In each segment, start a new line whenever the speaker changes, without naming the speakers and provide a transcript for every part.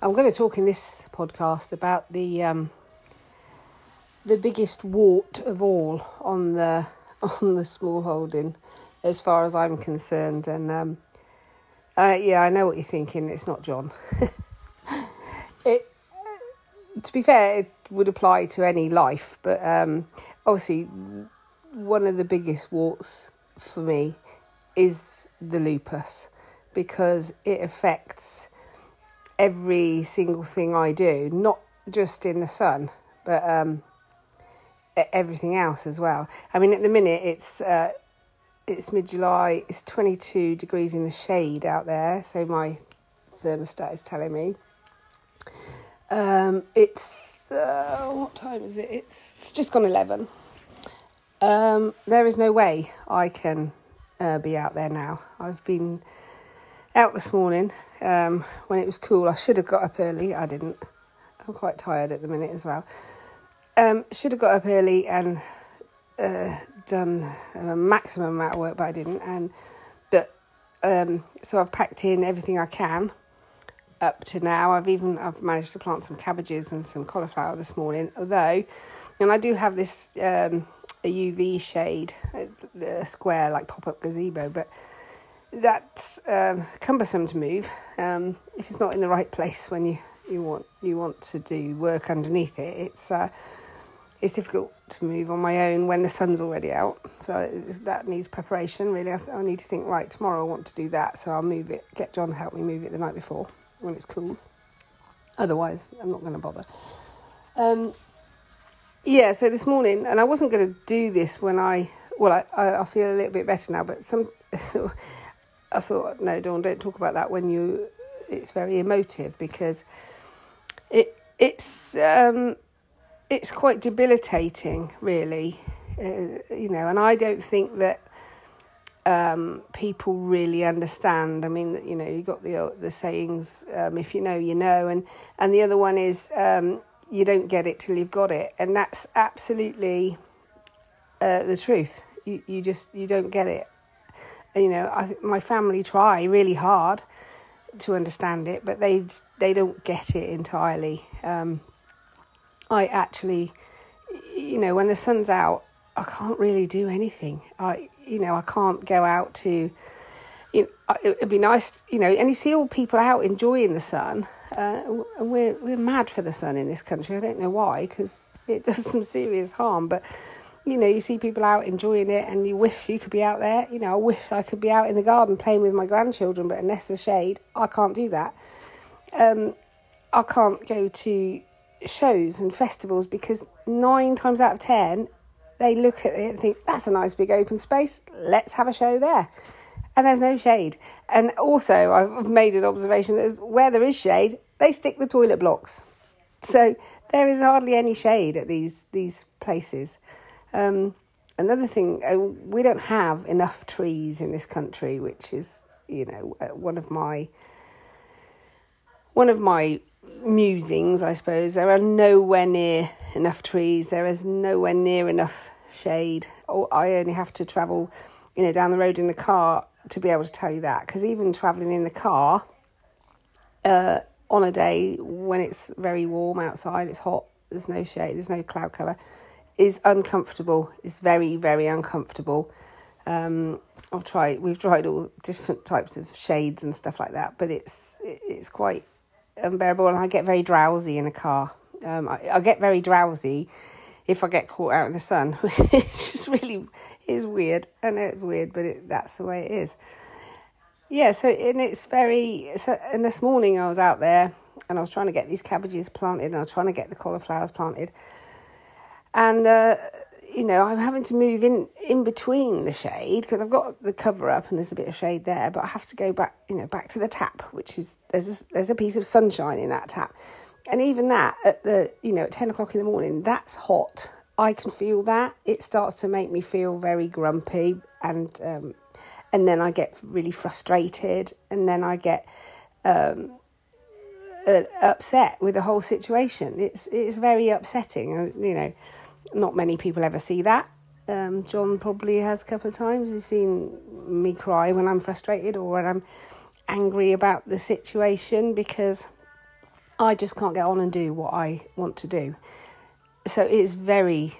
I'm going to talk in this podcast about the um, the biggest wart of all on the on the small holding, as far as I'm concerned. And um, uh, yeah, I know what you're thinking. It's not John. it, to be fair, it would apply to any life, but um, obviously, one of the biggest warts for me is the lupus because it affects every single thing I do, not just in the sun, but um, everything else as well. I mean, at the minute it's uh, it's mid July. It's twenty two degrees in the shade out there, so my thermostat is telling me. Um, it's uh, what time is it? It's just gone eleven. Um, there is no way I can uh, be out there now. I've been out this morning um, when it was cool. I should have got up early. I didn't. I'm quite tired at the minute as well. Um, should have got up early and uh, done a maximum amount of work, but I didn't. And but um, so I've packed in everything I can up to now. I've even I've managed to plant some cabbages and some cauliflower this morning. Although, and I do have this um, a UV shade, a, square like pop up gazebo, but that's um, cumbersome to move um, if it's not in the right place when you, you want you want to do work underneath it. It's uh, it's difficult to move on my own when the sun's already out. So that needs preparation. Really, I, I need to think right tomorrow. I want to do that, so I'll move it. Get John to help me move it the night before when it's cool. Otherwise, I'm not going to bother. Um, yeah, so this morning, and I wasn't going to do this when I, well, I, I, I feel a little bit better now, but some, I thought, no, Dawn, don't talk about that when you, it's very emotive because it, it's, um, it's quite debilitating, really, uh, you know, and I don't think that um, people really understand. I mean, you know, you got the the sayings, um, "If you know, you know," and and the other one is, um, you don't get it till you've got it, and that's absolutely uh, the truth. You you just you don't get it. You know, I my family try really hard to understand it, but they they don't get it entirely. Um, I actually, you know, when the sun's out, I can't really do anything. I you know I can't go out to. You know, it'd be nice, you know, and you see all people out enjoying the sun uh, we're we're mad for the sun in this country. I don't know why, because it does some serious harm. But you know, you see people out enjoying it, and you wish you could be out there. You know, I wish I could be out in the garden playing with my grandchildren, but unless there's shade, I can't do that. Um, I can't go to shows and festivals because nine times out of ten, they look at it and think that's a nice big open space. Let's have a show there and there's no shade. And also, I've made an observation that where there is shade, they stick the toilet blocks. So there is hardly any shade at these these places. Um, another thing, uh, we don't have enough trees in this country, which is you know uh, one of my one of my musings, I suppose. There are nowhere near enough trees. There is nowhere near enough shade. Or I only have to travel, you know, down the road in the car to be able to tell you that because even traveling in the car uh, on a day when it's very warm outside, it's hot, there's no shade, there's no cloud cover, is uncomfortable. It's very, very uncomfortable. Um, I've tried, we've tried all different types of shades and stuff like that, but it's it's quite unbearable, and I get very drowsy in a car. Um, I, I get very drowsy if I get caught out in the sun, which is really is weird. I know it's weird, but it, that's the way it is. Yeah, so and it's very. So, and this morning I was out there and I was trying to get these cabbages planted and I was trying to get the cauliflowers planted, and uh, you know I'm having to move in in between the shade because I've got the cover up and there's a bit of shade there, but I have to go back, you know, back to the tap, which is there's a, there's a piece of sunshine in that tap. And even that at the you know at 10 o'clock in the morning that's hot. I can feel that. It starts to make me feel very grumpy and um, and then i get really frustrated. And then i get um, uh, upset with the whole situation. It's it's very upsetting you know. Not many people ever see that. Um, john probably has a couple of times. He's seen me cry when i'm frustrated or when i'm angry about the situation because I just can't get on and do what I want to do. So it is very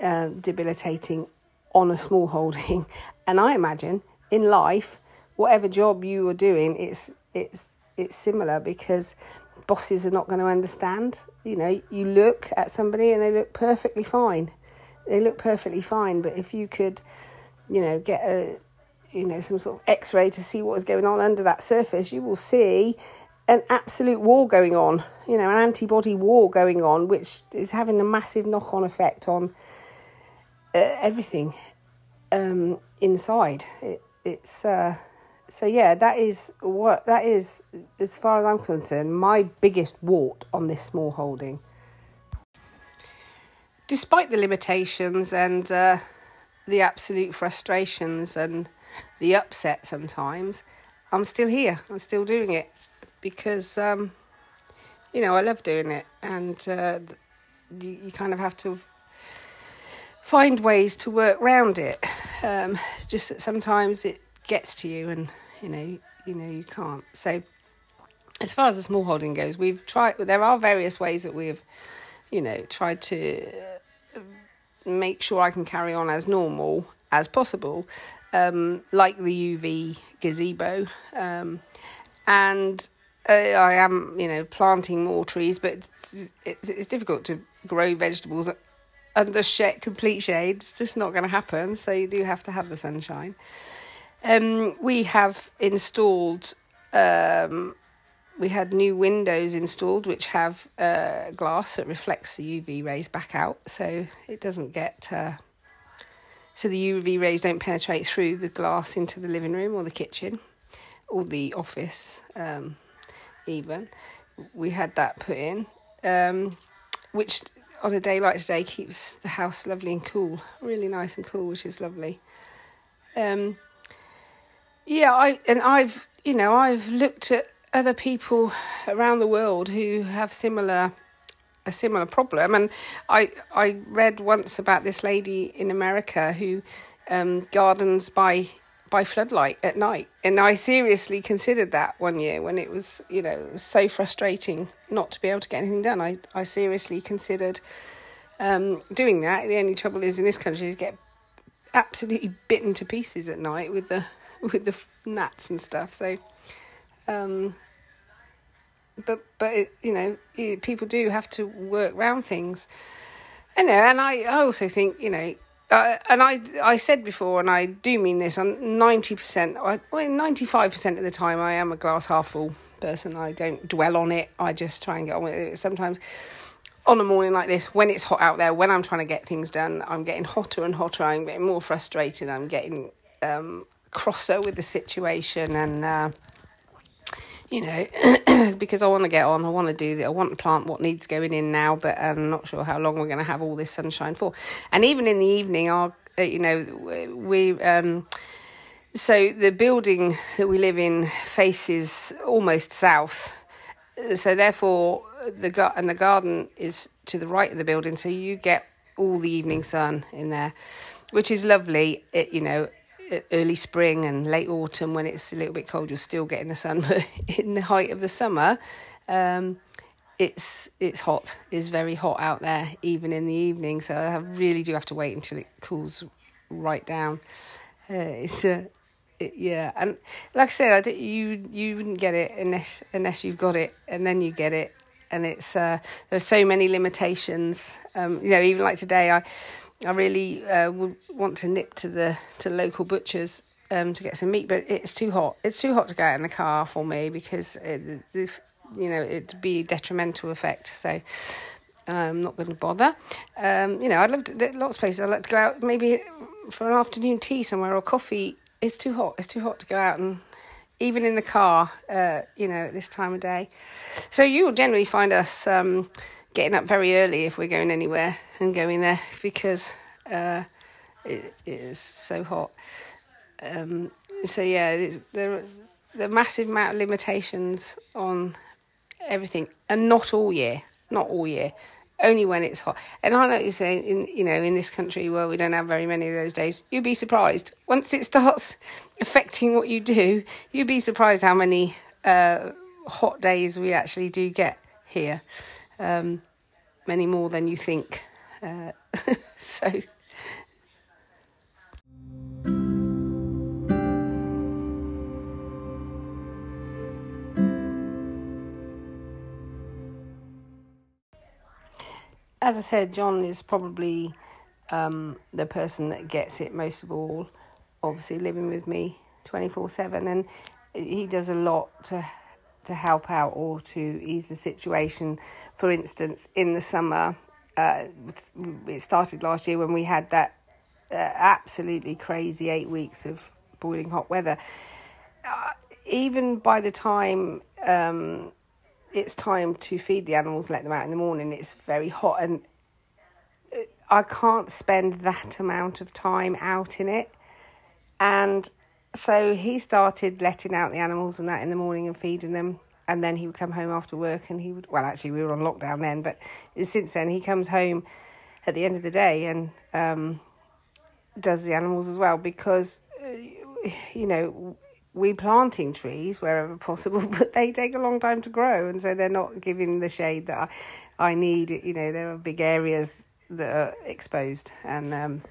uh, debilitating on a small holding, and I imagine in life, whatever job you are doing, it's it's it's similar because bosses are not going to understand. You know, you look at somebody and they look perfectly fine. They look perfectly fine, but if you could, you know, get a you know some sort of X-ray to see what is going on under that surface, you will see an absolute war going on. You know, an antibody war going on, which is having a massive knock-on effect on uh, everything um, inside. It, it's uh, so yeah. That is what that is as far as I'm concerned. My biggest wart on this small holding. Despite the limitations and uh, the absolute frustrations and the upset sometimes, I'm still here. I'm still doing it because um, you know I love doing it, and uh, you, you kind of have to find ways to work around it. Um, just that sometimes it gets to you, and you know, you know, you can't. So, as far as the small holding goes, we've tried. There are various ways that we've, you know, tried to uh, make sure I can carry on as normal as possible, um, like the UV gazebo, um, and uh, I am, you know, planting more trees, but it's, it's, difficult to grow vegetables under complete shade. It's just not going to happen. So you do have to have the sunshine. Um, we have installed. Um, we had new windows installed which have uh, glass that reflects the UV rays back out, so it doesn't get. Uh, so the UV rays don't penetrate through the glass into the living room or the kitchen or the office, um, even. We had that put in, um, which on a day like today keeps the house lovely and cool, really nice and cool, which is lovely. Um, yeah, I and I've you know I've looked at other people around the world who have similar a similar problem, and I I read once about this lady in America who um, gardens by by floodlight at night. And I seriously considered that one year when it was, you know, so frustrating not to be able to get anything done. I, I seriously considered um, doing that. The only trouble is in this country you get absolutely bitten to pieces at night with the with the gnats and stuff. So, um, but but it, you know, people do have to work around things. I know, and I, I also think you know uh, and I I said before, and I do mean this, on ninety percent, well, ninety five percent of the time, I am a glass half full person. I don't dwell on it. I just try and get on with it. Sometimes, on a morning like this, when it's hot out there, when I'm trying to get things done, I'm getting hotter and hotter. I'm getting more frustrated. I'm getting um, crosser with the situation, and uh, you know, because I want to get on, I want to do I want to plant what needs going in now, but I'm not sure how long we're going to have all this sunshine for. And even in the evening, our, uh, you know, we, um, so the building that we live in faces almost south. So therefore, the gut and the garden is to the right of the building, so you get all the evening sun in there, which is lovely. It, you know, early spring and late autumn when it's a little bit cold, you're still getting the sun. But in the height of the summer, um, it's it's hot. It's very hot out there, even in the evening. So I really do have to wait until it cools right down. Uh, it's a it, yeah, and like I said, I you you wouldn't get it unless unless you've got it, and then you get it. And it's uh, there's so many limitations. Um, you know, even like today, I I really uh, would want to nip to the to local butchers um, to get some meat, but it's too hot. It's too hot to go out in the car for me because it, this, you know, it'd be detrimental effect. So I'm not going to bother. Um, you know, I'd love to, lots of places. I'd like to go out maybe for an afternoon tea somewhere or coffee. It's too hot. It's too hot to go out and even in the car, uh, you know, at this time of day. So you'll generally find us um, getting up very early if we're going anywhere and going there because uh, it, it is so hot. Um, so yeah, there the massive amount of limitations on everything, and not all year, not all year, only when it's hot. And I know you're saying, in you know, in this country where we don't have very many of those days, you'd be surprised once it starts affecting what you do. You'd be surprised how many uh, hot days we actually do get here, um, many more than you think. Uh, so. As I said, John is probably um, the person that gets it most of all, obviously living with me 24 7 and he does a lot to to help out or to ease the situation. For instance in the summer uh, it started last year when we had that uh, absolutely crazy eight weeks of boiling hot weather. Uh, even by the time um, it's time to feed the animals let them out in the morning it's very hot and uh, I can't spend that amount of time out in it. And so he started letting out the animals and that in the morning and feeding them. And then he would come home after work and he would well actually we were on lockdown then but since then he comes home at the end of the day and um, does the animals as well because uh, you know we planting trees wherever possible but they take a long time to grow. And so they're not giving the shade that I, I need. You know there are big areas that are exposed and um,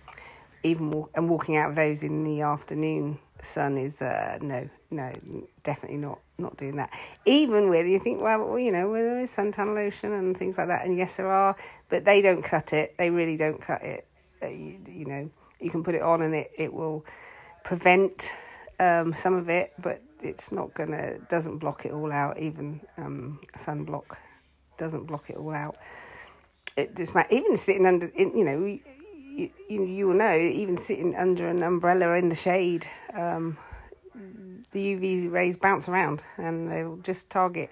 even walk, and walking out of those in the afternoon sun is uh, no, no, definitely not not doing that. Even with you think, well, you know, well, there is suntan lotion and things like that, and yes, there are, but they don't cut it. They really don't cut it. Uh, you, you, know, you can put it on and it it will prevent um, some of it, but it's not gonna doesn't block it all out. Even um, sunblock doesn't block it all out. It just might even sitting under, you know you, you, you will know, even sitting under an umbrella in the shade, um, the UV rays bounce around and they'll just target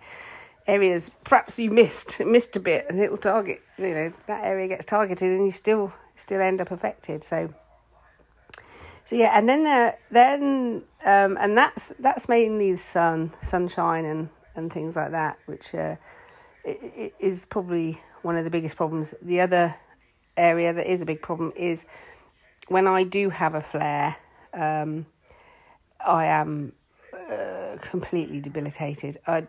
areas perhaps you missed missed a bit and it'll target you know that area gets targeted and you still still end up affected so. So yeah and then there then um and that's that's mainly the sun sunshine and and things like that which uh, is probably one of the biggest problems. The other area that is a big problem is when I do have a flare, um, I am uh, completely debilitated. I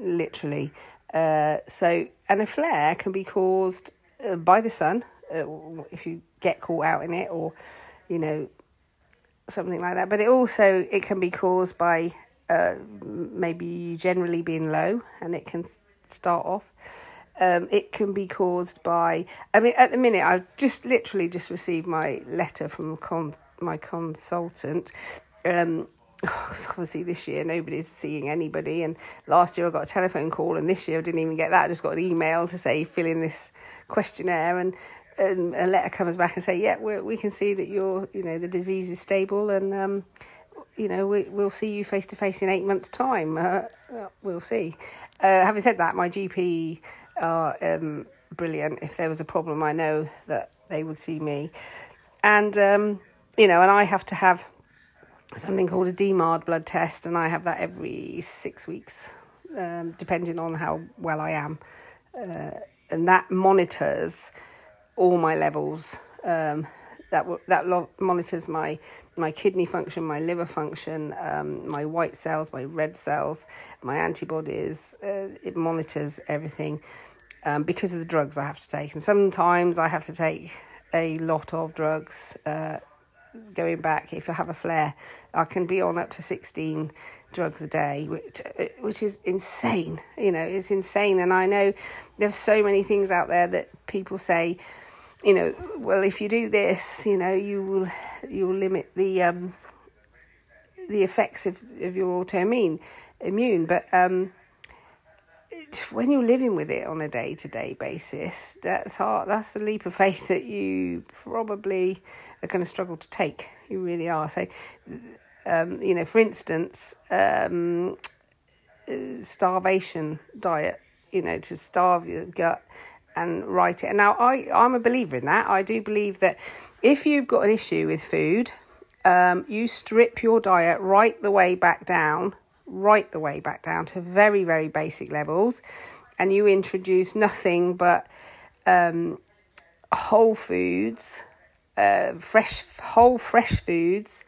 literally. Uh, so, and a flare can be caused uh, by the sun uh, if you get caught out in it, or you know something like that. But it also it can be caused by uh, maybe generally being low, and it can start off. Um, it can be caused by. I mean, at the minute, I've just literally just received my letter from con, my consultant. Um, obviously, this year nobody's seeing anybody, and last year I got a telephone call, and this year I didn't even get that. I just got an email to say fill in this questionnaire, and, and a letter comes back and say, yeah, we we can see that your you know the disease is stable, and um, you know we we'll see you face to face in eight months' time. Uh, we'll see. Uh, having said that, my GP are um, brilliant. If there was a problem, I know that they would see me. And, um, you know, and I have to have something called a DMARD blood test, and I have that every six weeks, um, depending on how well I am. Uh, and that monitors all my levels. Um, that that lo- monitors my my kidney function, my liver function, um, my white cells, my red cells, my antibodies. Uh, it monitors everything um, because of the drugs I have to take. And sometimes I have to take a lot of drugs. Uh, going back, if I have a flare, I can be on up to 16 drugs a day, which, uh, which is insane. You know, it's insane. And I know there's so many things out there that people say, you know, well, if you do this, you know, you will you will limit the um, the effects of, of your autoimmune immune. But um, when you're living with it on a day to day basis, that's hard. That's a leap of faith that you probably are going to struggle to take. You really are. So, um, you know, for instance, um, starvation diet. You know, to starve your gut and write it. And now, I I'm a believer in that. I do believe that if you've got an issue with food, um, you strip your diet right the way back down right the way back down to very, very basic levels, and you introduce nothing but um, whole foods, uh, fresh, whole fresh foods,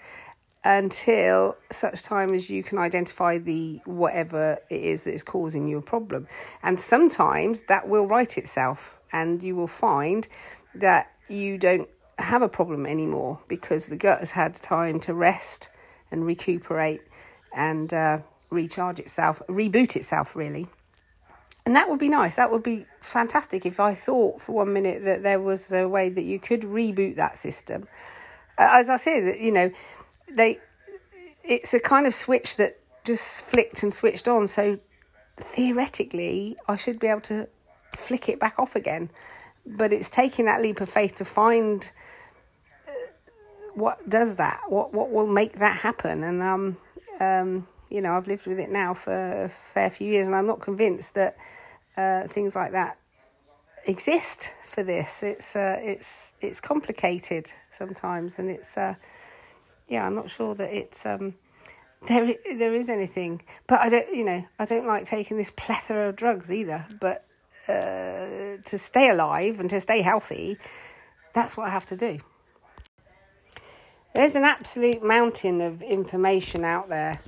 until such time as you can identify the whatever it is that is causing you a problem. And sometimes that will right itself, and you will find that you don't have a problem anymore because the gut has had time to rest and recuperate and uh, recharge itself, reboot itself, really. And that would be nice. That would be fantastic if I thought for one minute that there was a way that you could reboot that system. As I that you know, they it's a kind of switch that just flicked and switched on. So theoretically, I should be able to flick it back off again. But it's taking that leap of faith to find uh, what does that. What what will make that happen? And um um you know, I've lived with it now for a fair few years, and I'm not convinced that uh, things like that exist for this. It's uh, it's it's complicated sometimes, and it's uh, yeah, I'm not sure that it's um, there there is anything. But I don't, you know, I don't like taking this plethora of drugs either. But uh, to stay alive and to stay healthy, that's what I have to do. There's an absolute mountain of information out there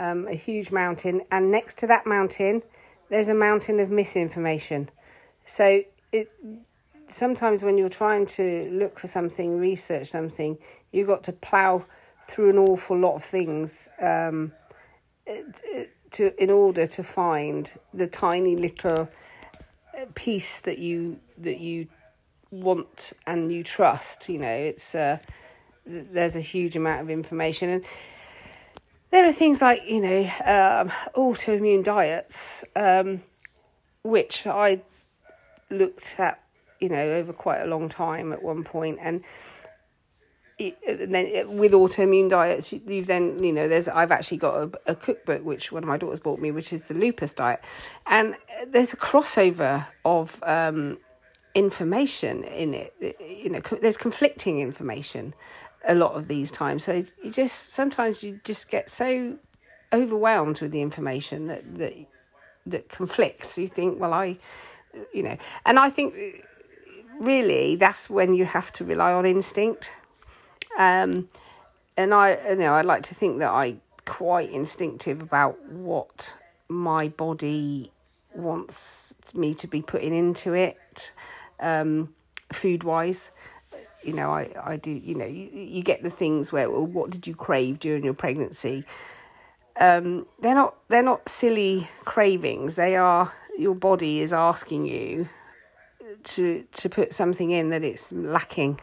um, a huge mountain, and next to that mountain, there's a mountain of misinformation. So it sometimes when you're trying to look for something, research something, you've got to plow through an awful lot of things um, to in order to find the tiny little piece that you that you want and you trust. You know, it's uh, there's a huge amount of information and there are things like, you know, um, autoimmune diets, um, which I looked at, you know, over quite a long time at one point, and. And then with autoimmune diets, you, have then you know there's I've actually got a, a, cookbook which one of my daughters bought me, which is the lupus diet, and there's a crossover of um, information in it. You know, there's conflicting information a lot of these times. So you just sometimes you just get so overwhelmed with the information that that that conflicts. You think, well, I, you know, and I think really that's when you have to rely on instinct. Um, and I, you know, I like to think that I quite instinctive about what my body wants me to be putting into it, um, food wise you know, I, I do, you know, you, you get the things where, well, what did you crave during your pregnancy? Um, they're not, they're not silly cravings. They are, your body is asking you to, to put something in that it's lacking.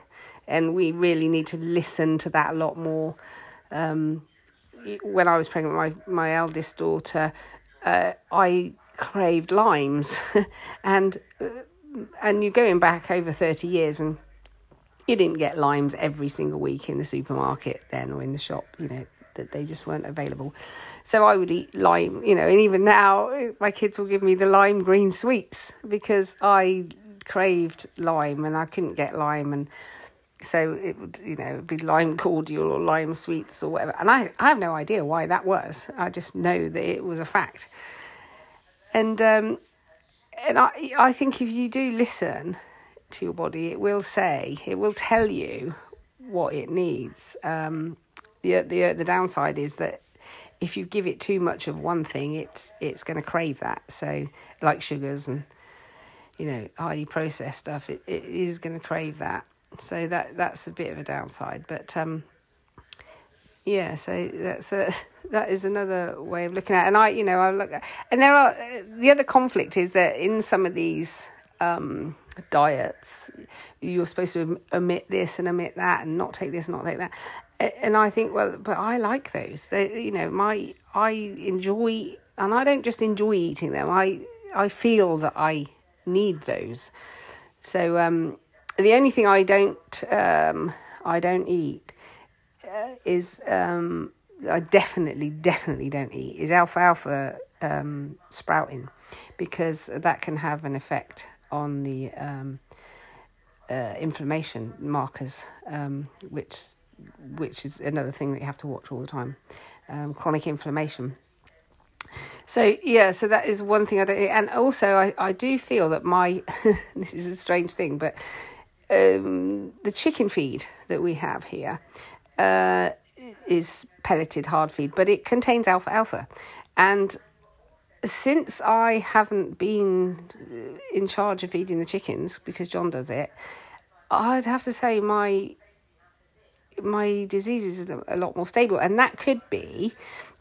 And we really need to listen to that a lot more. Um, when I was pregnant, my, my eldest daughter, uh, I craved limes and, uh, and you're going back over 30 years and you didn't get limes every single week in the supermarket then or in the shop, you know, that they just weren't available. So I would eat lime, you know, and even now my kids will give me the lime green sweets because I craved lime and I couldn't get lime and so it would you know be lime cordial or lime sweets or whatever and I, I have no idea why that was i just know that it was a fact and um and i i think if you do listen to your body, it will say, it will tell you what it needs. Um, the the the downside is that if you give it too much of one thing, it's it's going to crave that. So like sugars and you know highly processed stuff, it, it is going to crave that. So that that's a bit of a downside, but um, yeah. So that's a that is another way of looking at. It. And I, you know, I look at, and there are the other conflict is that in some of these um, diets. You're supposed to omit this and omit that, and not take this and not take that. And I think, well, but I like those. They, you know, my I enjoy, and I don't just enjoy eating them. I I feel that I need those. So um, the only thing I don't um, I don't eat uh, is um, I definitely definitely don't eat is alfalfa um, sprouting because that can have an effect on the um, uh, inflammation markers, um, which which is another thing that you have to watch all the time. Um, chronic inflammation. So yeah, so that is one thing I don't. Eat. And also, I, I do feel that my this is a strange thing, but um, the chicken feed that we have here, uh, is pelleted hard feed, but it contains alfalfa. And since I haven't been in charge of feeding the chickens because John does it, I'd have to say my my disease is a lot more stable, and that could be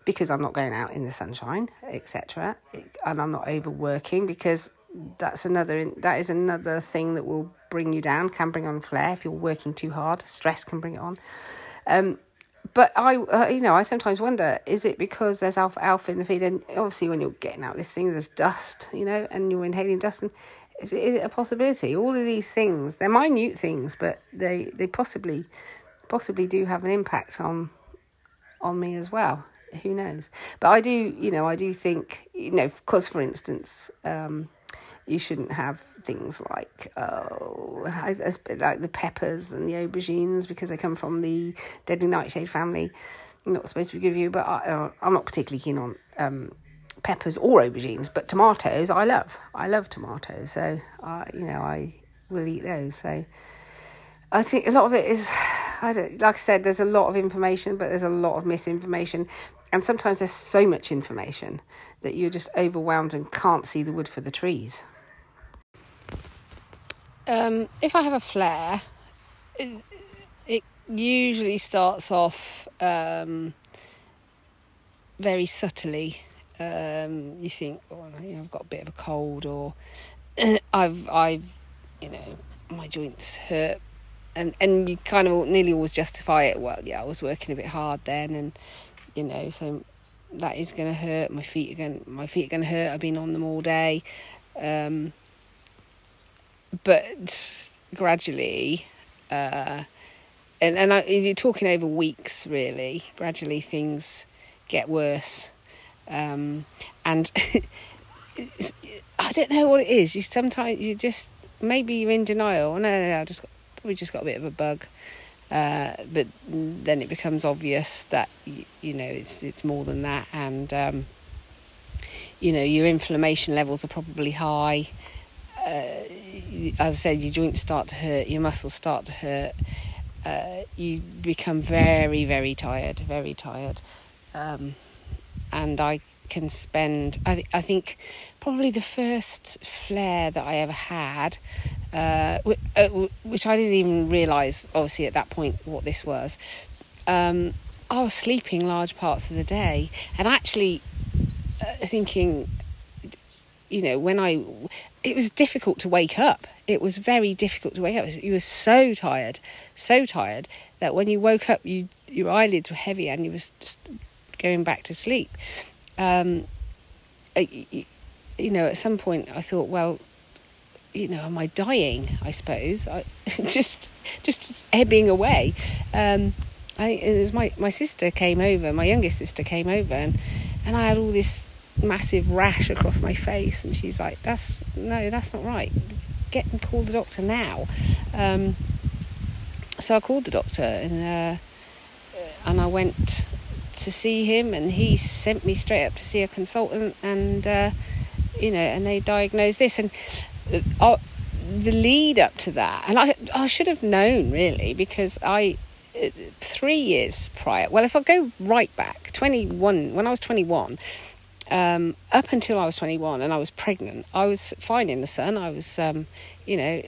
because I'm not going out in the sunshine, etc., and I'm not overworking because that's another that is another thing that will bring you down, can bring on flare if you're working too hard. Stress can bring it on. Um, but I, uh, you know, I sometimes wonder: is it because there's alfalfa in the feed, and obviously when you're getting out this thing, there's dust, you know, and you're inhaling dust, and is it, is it a possibility? All of these things, they're minute things, but they they possibly possibly do have an impact on on me as well. Who knows? But I do, you know, I do think, you know, because for instance, um, you shouldn't have things like oh, like the peppers and the aubergines because they come from the deadly nightshade family. I'm not supposed to give you, but I, uh, I'm not particularly keen on um, peppers or aubergines. But tomatoes, I love. I love tomatoes, so I, you know, I will eat those. So I think a lot of it is, I don't, like I said, there's a lot of information, but there's a lot of misinformation, and sometimes there's so much information that you're just overwhelmed and can't see the wood for the trees. Um, if I have a flare, it, it usually starts off um, very subtly. Um, you think, oh, you know, I've got a bit of a cold, or I've, I've, you know, my joints hurt, and and you kind of nearly always justify it. Well, yeah, I was working a bit hard then, and you know, so that is going to hurt. My feet are going, my feet are going to hurt. I've been on them all day. Um, but gradually, uh, and and I, you're talking over weeks, really. Gradually, things get worse, um, and I don't know what it is. You sometimes you just maybe you're in denial. No, no, no I just got, probably just got a bit of a bug. Uh, but then it becomes obvious that you, you know it's it's more than that, and um, you know your inflammation levels are probably high uh, as I said, your joints start to hurt, your muscles start to hurt. Uh, you become very, very tired, very tired. Um, and I can spend, I, I think, probably the first flare that I ever had, uh, uh which I didn't even realise, obviously, at that point, what this was. Um, I was sleeping large parts of the day and actually uh, thinking, you know, when I, it was difficult to wake up. It was very difficult to wake up. You were so tired, so tired that when you woke up, you your eyelids were heavy and you was just going back to sleep. Um, you, you know, at some point I thought, well, you know, am I dying? I suppose I just just ebbing away. Um, I it was my my sister came over, my youngest sister came over, and and I had all this massive rash across my face and she's like that's no that's not right. Get and call the doctor now. Um, so I called the doctor and uh, and I went to see him and he sent me straight up to see a consultant and uh, you know and they diagnosed this and uh, the lead up to that and I I should have known really because I uh, three years prior well if I go right back 21 when I was 21 um, up until I was 21 and I was pregnant, I was fine in the sun. I was, um, you know,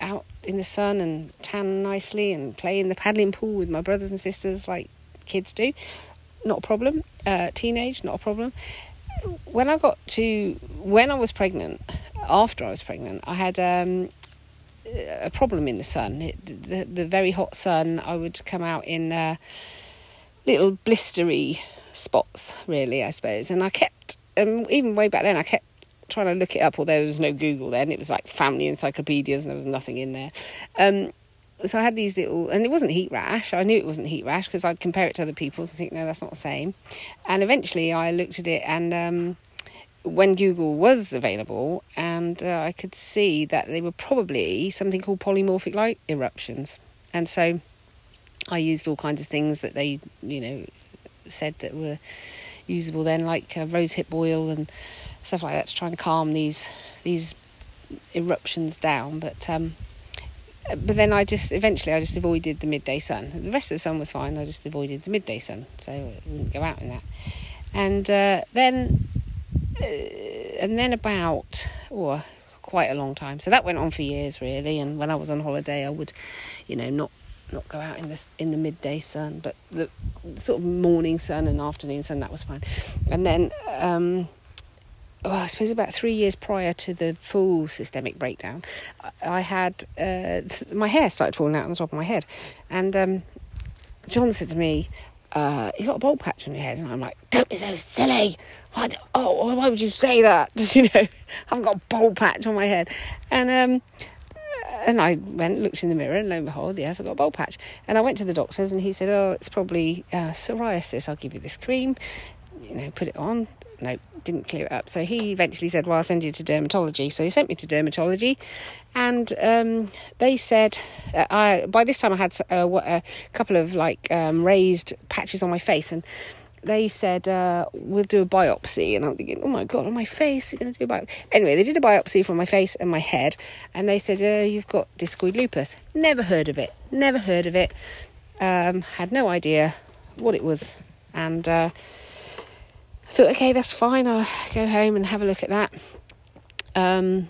out in the sun and tan nicely and play in the paddling pool with my brothers and sisters like kids do. Not a problem. Uh, teenage, not a problem. When I got to, when I was pregnant, after I was pregnant, I had um, a problem in the sun. It, the, the very hot sun, I would come out in uh, little blistery spots, really, I suppose. And I kept, um, even way back then, I kept trying to look it up, although there was no Google then. It was like family encyclopedias and there was nothing in there. Um, so I had these little, and it wasn't heat rash. I knew it wasn't heat rash because I'd compare it to other people's and think, no, that's not the same. And eventually I looked at it and um, when Google was available, and uh, I could see that they were probably something called polymorphic light eruptions. And so I used all kinds of things that they, you know, said that were usable then, like uh, rose hip oil and stuff like that, to try and calm these these eruptions down. But um, but then I just eventually I just avoided the midday sun. The rest of the sun was fine. I just avoided the midday sun, so I wouldn't go out in that. And uh, then, uh, and then about oh, quite a long time. So that went on for years, really. And when I was on holiday, I would, you know, not not go out in the in the midday sun, but the sort of morning sun and afternoon sun that was fine. And then. Um, oh, I suppose about three years prior to the full systemic breakdown, I had uh, my hair started falling out on the top of my head, and um, John said to me, uh, "You got a bald patch on your head," and I'm like, "Don't be so silly! Why? Oh, why would you say that? you know, I haven't got a bald patch on my head." And um, and I went, looked in the mirror, and lo and behold, yes, I've got a bald patch. And I went to the doctors, and he said, "Oh, it's probably uh, psoriasis. I'll give you this cream. You know, put it on no, didn't clear it up. So he eventually said, Well, I'll send you to dermatology. So he sent me to dermatology, and um, they said, uh, I by this time I had uh, a couple of like um, raised patches on my face, and they said, uh, We'll do a biopsy. And I'm thinking, Oh my God, on my face, you're going to do a biopsy. Anyway, they did a biopsy from my face and my head, and they said, uh, You've got discoid lupus. Never heard of it, never heard of it. Um, had no idea what it was. And uh, thought, okay, that's fine. I'll go home and have a look at that. Um,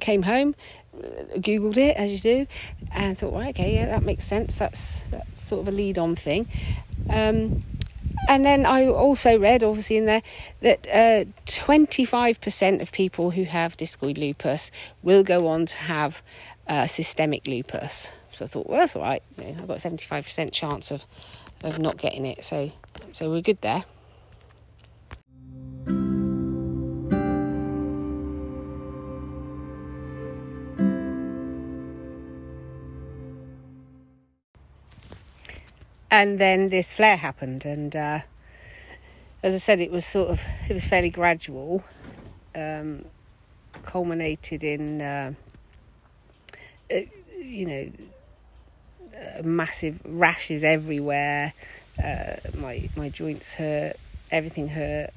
came home, googled it as you do, and thought, right, okay, yeah, that makes sense. That's that's sort of a lead-on thing. Um, and then I also read, obviously, in there that uh, 25% of people who have discoid lupus will go on to have uh, systemic lupus. So I thought, well, that's all right. You know, I've got a 75% chance of, of not getting it. So, so we're good there. And then this flare happened and uh, as i said it was sort of it was fairly gradual um, culminated in uh, uh, you know massive rashes everywhere uh, my my joints hurt everything hurt.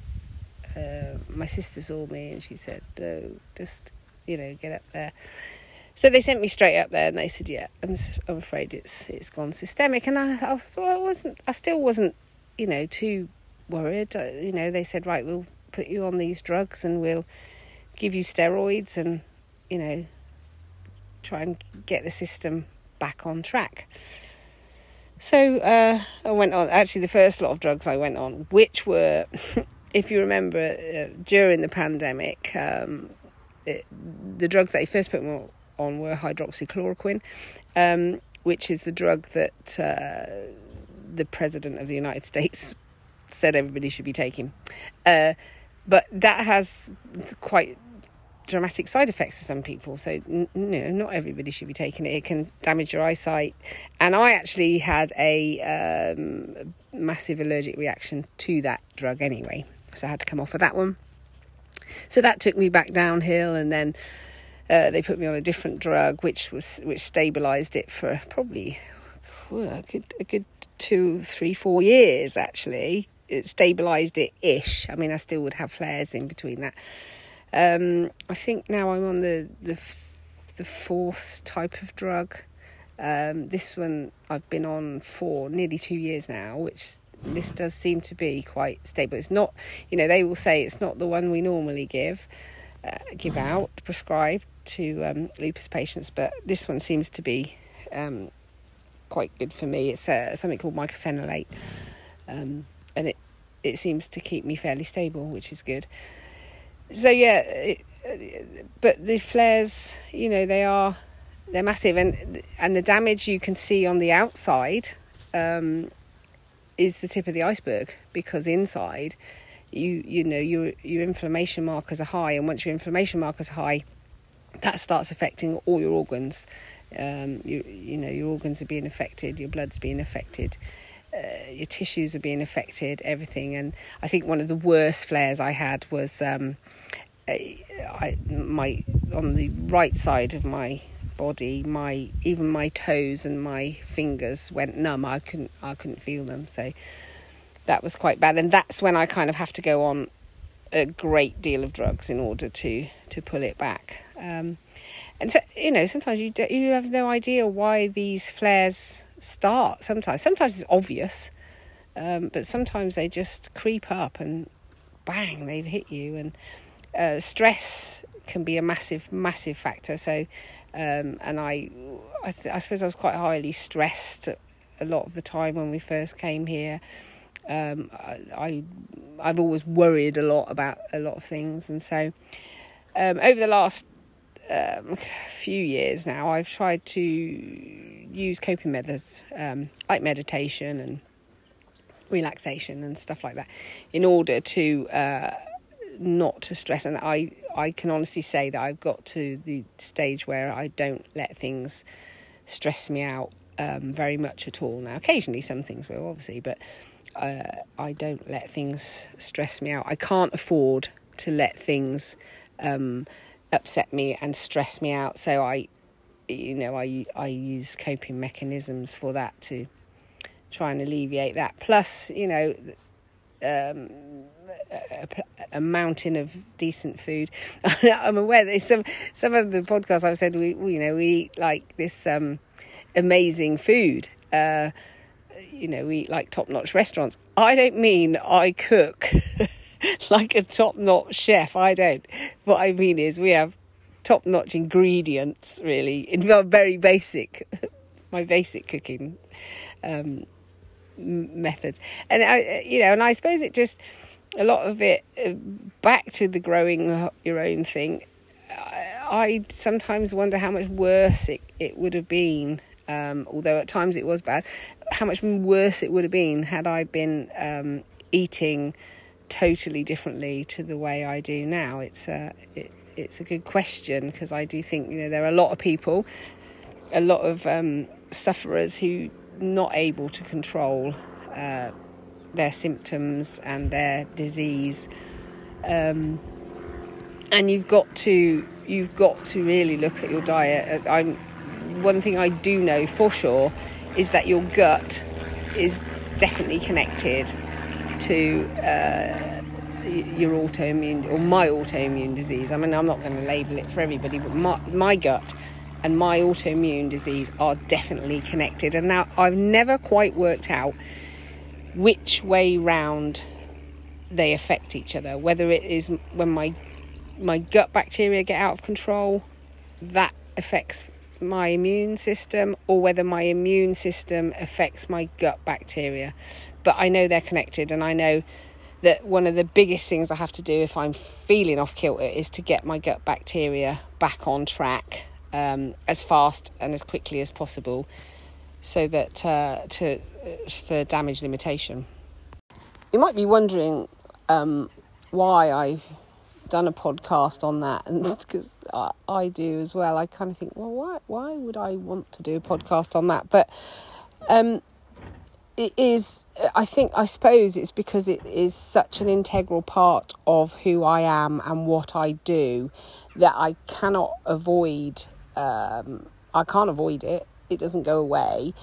Uh, my sister saw me and she said oh, just you know get up there so they sent me straight up there, and they said, "Yeah, I'm, I'm afraid it's it's gone systemic." And I, I, I wasn't, I still wasn't, you know, too worried. Uh, you know, they said, "Right, we'll put you on these drugs, and we'll give you steroids, and you know, try and get the system back on track." So uh, I went on. Actually, the first lot of drugs I went on, which were, if you remember, uh, during the pandemic, um, it, the drugs that they first put me on were hydroxychloroquine, um, which is the drug that uh, the President of the United States said everybody should be taking. Uh, but that has quite dramatic side effects for some people. So, you not everybody should be taking it. It can damage your eyesight. And I actually had a um, massive allergic reaction to that drug anyway. So I had to come off of that one. So that took me back downhill and then uh, they put me on a different drug, which was which stabilised it for probably a good a good two, three, four years. Actually, it stabilised it ish. I mean, I still would have flares in between that. Um, I think now I'm on the the the fourth type of drug. Um, this one I've been on for nearly two years now, which this does seem to be quite stable. It's not, you know, they will say it's not the one we normally give, uh, give out, prescribe, to um, lupus patients, but this one seems to be um, quite good for me. It's uh, something called mycophenolate, um, and it it seems to keep me fairly stable, which is good. So yeah, it, but the flares, you know, they are they're massive, and and the damage you can see on the outside um, is the tip of the iceberg because inside, you you know your your inflammation markers are high, and once your inflammation markers are high that starts affecting all your organs. Um, you, you know, your organs are being affected, your blood's being affected, uh, your tissues are being affected, everything. And I think one of the worst flares I had was um, I, my on the right side of my body, my even my toes and my fingers went numb. I couldn't I couldn't feel them. So that was quite bad. And that's when I kind of have to go on a great deal of drugs in order to to pull it back. Um, and so, you know sometimes you do, you have no idea why these flares start. Sometimes sometimes it's obvious, um, but sometimes they just creep up and bang they've hit you and uh, stress can be a massive massive factor. So um, and I I, th- I suppose I was quite highly stressed a lot of the time when we first came here. Um, I, I have always worried a lot about a lot of things, and so um, over the last um, few years now, I've tried to use coping methods um, like meditation and relaxation and stuff like that in order to uh, not to stress. And I I can honestly say that I've got to the stage where I don't let things stress me out um, very much at all now. Occasionally, some things will, obviously, but uh, I don't let things stress me out. I can't afford to let things um, upset me and stress me out. So I, you know, I I use coping mechanisms for that to try and alleviate that. Plus, you know, um, a, a, mountain of decent food. I'm aware that some some of the podcasts I've said we, we you know we eat like this. Um, amazing food. Uh, you know, we eat like top notch restaurants. I don't mean I cook like a top notch chef. I don't. What I mean is we have top notch ingredients, really, in our very basic, my basic cooking um, methods. And I, you know, and I suppose it just a lot of it uh, back to the growing your own thing. I, I sometimes wonder how much worse it, it would have been um, although at times it was bad, how much worse it would have been had I been um, eating totally differently to the way I do now. It's a it, it's a good question because I do think you know there are a lot of people, a lot of um, sufferers who not able to control uh, their symptoms and their disease. Um, and you've got to you've got to really look at your diet. I'm one thing I do know for sure is that your gut is definitely connected to uh, your autoimmune or my autoimmune disease. I mean, I'm not going to label it for everybody, but my, my gut and my autoimmune disease are definitely connected. And now I've never quite worked out which way round they affect each other. Whether it is when my my gut bacteria get out of control, that affects my immune system or whether my immune system affects my gut bacteria. But I know they're connected, and I know that one of the biggest things I have to do if I'm feeling off kilter is to get my gut bacteria back on track um, as fast and as quickly as possible, so that uh, to uh, for damage limitation. You might be wondering um, why I've done a podcast on that, and because I, I, do as well. I kind of think, well, why why would I want to do a podcast on that? But um, it is. I think I suppose it's because it is such an integral part of who I am and what I do that I cannot avoid. Um, I can't avoid it. It doesn't go away,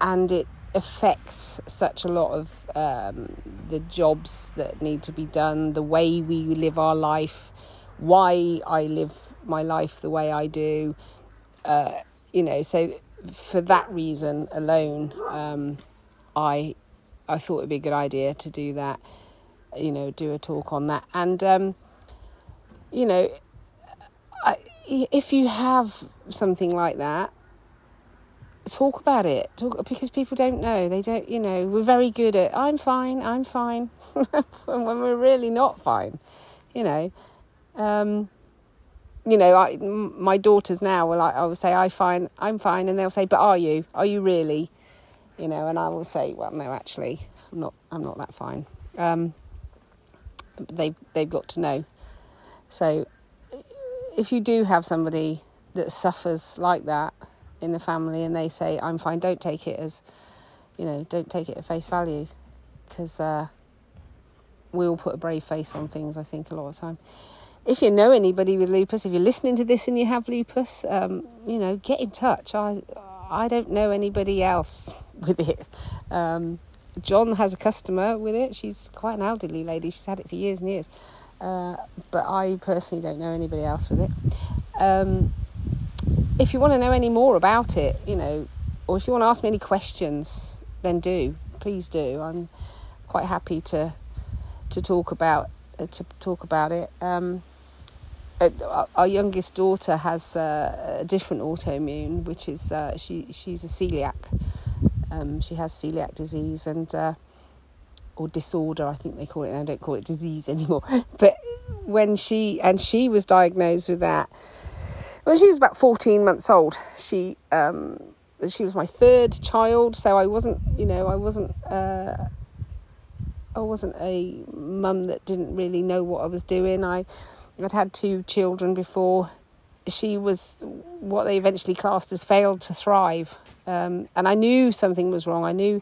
and it affects such a lot of um, the jobs that need to be done, the way we live our life, why I live my life the way I do. Uh, you know, so for that reason alone, um, I I thought it'd be a good idea to do that. You know, do a talk on that, and um, you know, I, if you have something like that, talk about it. Talk because people don't know. They don't you know we're very good at i'm fine i'm fine. When we're really not fine you know. Um, you know I, my daughters now will like i will say I'm fine i'm fine and they'll say but are you? Are you really? You know and i will say well no actually i'm not i'm not that fine. Um, they've they've got to know. So if you do have somebody that suffers like that in the family and they say I'm fine, don't take it as, you know, don't take it at face value, because uh, we all put a brave face on things. I think a lot of time. If you know anybody with lupus, if you're listening to this and you have lupus, um, you know, get in touch. I I don't know anybody else with it. Um, John has a customer with it. She's quite an elderly lady. She's had it for years and years. Uh, but I personally don't know anybody else with it. Um, if you want to know any more about it, you know, or if you want to ask me any questions, then do. Please do. I'm quite happy to to talk about uh, to talk about it. Um, uh, our youngest daughter has uh, a different autoimmune, which is uh, she she's a celiac. Um, she has celiac disease and uh, or disorder, I think they call it. I don't call it disease anymore. But when she and she was diagnosed with that when she was about fourteen months old. She um, she was my third child, so I wasn't you know I wasn't. Uh, I wasn't a mum that didn't really know what I was doing. I I'd had two children before. She was what they eventually classed as failed to thrive, um, and I knew something was wrong. I knew,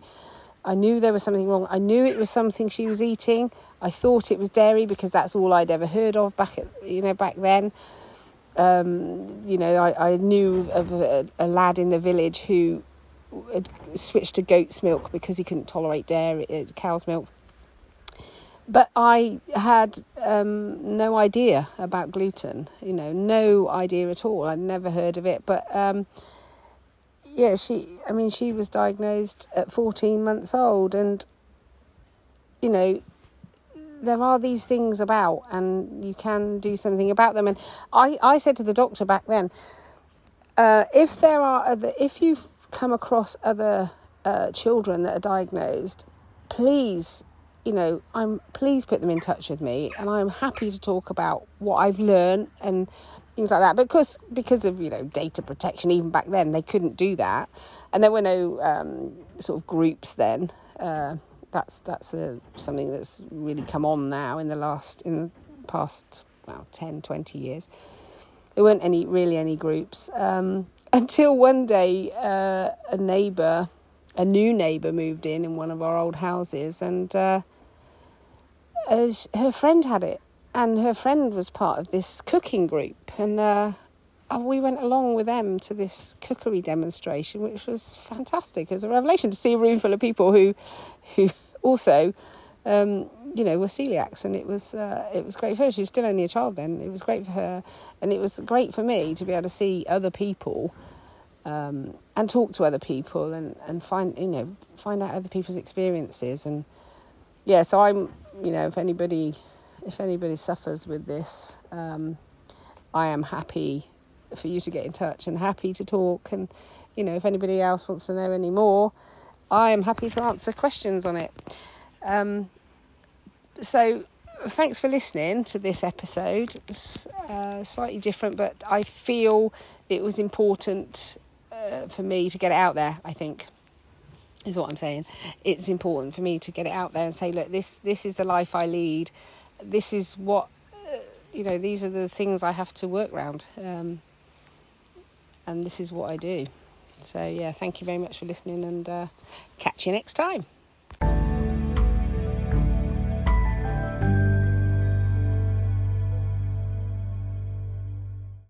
I knew there was something wrong. I knew it was something she was eating. I thought it was dairy because that's all I'd ever heard of back at you know back then. Um, you know, I, I knew of a, a lad in the village who had switched to goat's milk because he couldn't tolerate dairy, uh, cow's milk but I had um, no idea about gluten, you know, no idea at all. I'd never heard of it. But um, yeah, she, I mean, she was diagnosed at 14 months old, and you know, there are these things about, and you can do something about them. And I, I said to the doctor back then, uh, if there are other, if you've come across other uh, children that are diagnosed, please you know, I'm please put them in touch with me, and I'm happy to talk about what I've learned and things like that. Because because of you know data protection, even back then they couldn't do that, and there were no um, sort of groups then. Uh, that's that's a, something that's really come on now in the last in the past well 10, 20 years. There weren't any really any groups um, until one day uh, a neighbour a new neighbour moved in in one of our old houses, and uh, uh, her friend had it, and her friend was part of this cooking group, and uh, we went along with them to this cookery demonstration, which was fantastic. It was a revelation to see a room full of people who, who also, um, you know, were celiacs, and it was uh, it was great for her. She was still only a child then. It was great for her, and it was great for me to be able to see other people. Um, and talk to other people and, and find you know find out other people's experiences and yeah so I'm you know, if anybody if anybody suffers with this, um, I am happy for you to get in touch and happy to talk. And you know, if anybody else wants to know any more, I am happy to answer questions on it. Um, so, thanks for listening to this episode. It's uh, slightly different, but I feel it was important uh, for me to get it out there. I think is what I'm saying. It's important for me to get it out there and say, look, this this is the life I lead. This is what uh, you know. These are the things I have to work around, um, and this is what I do. So yeah, thank you very much for listening, and uh, catch you next time.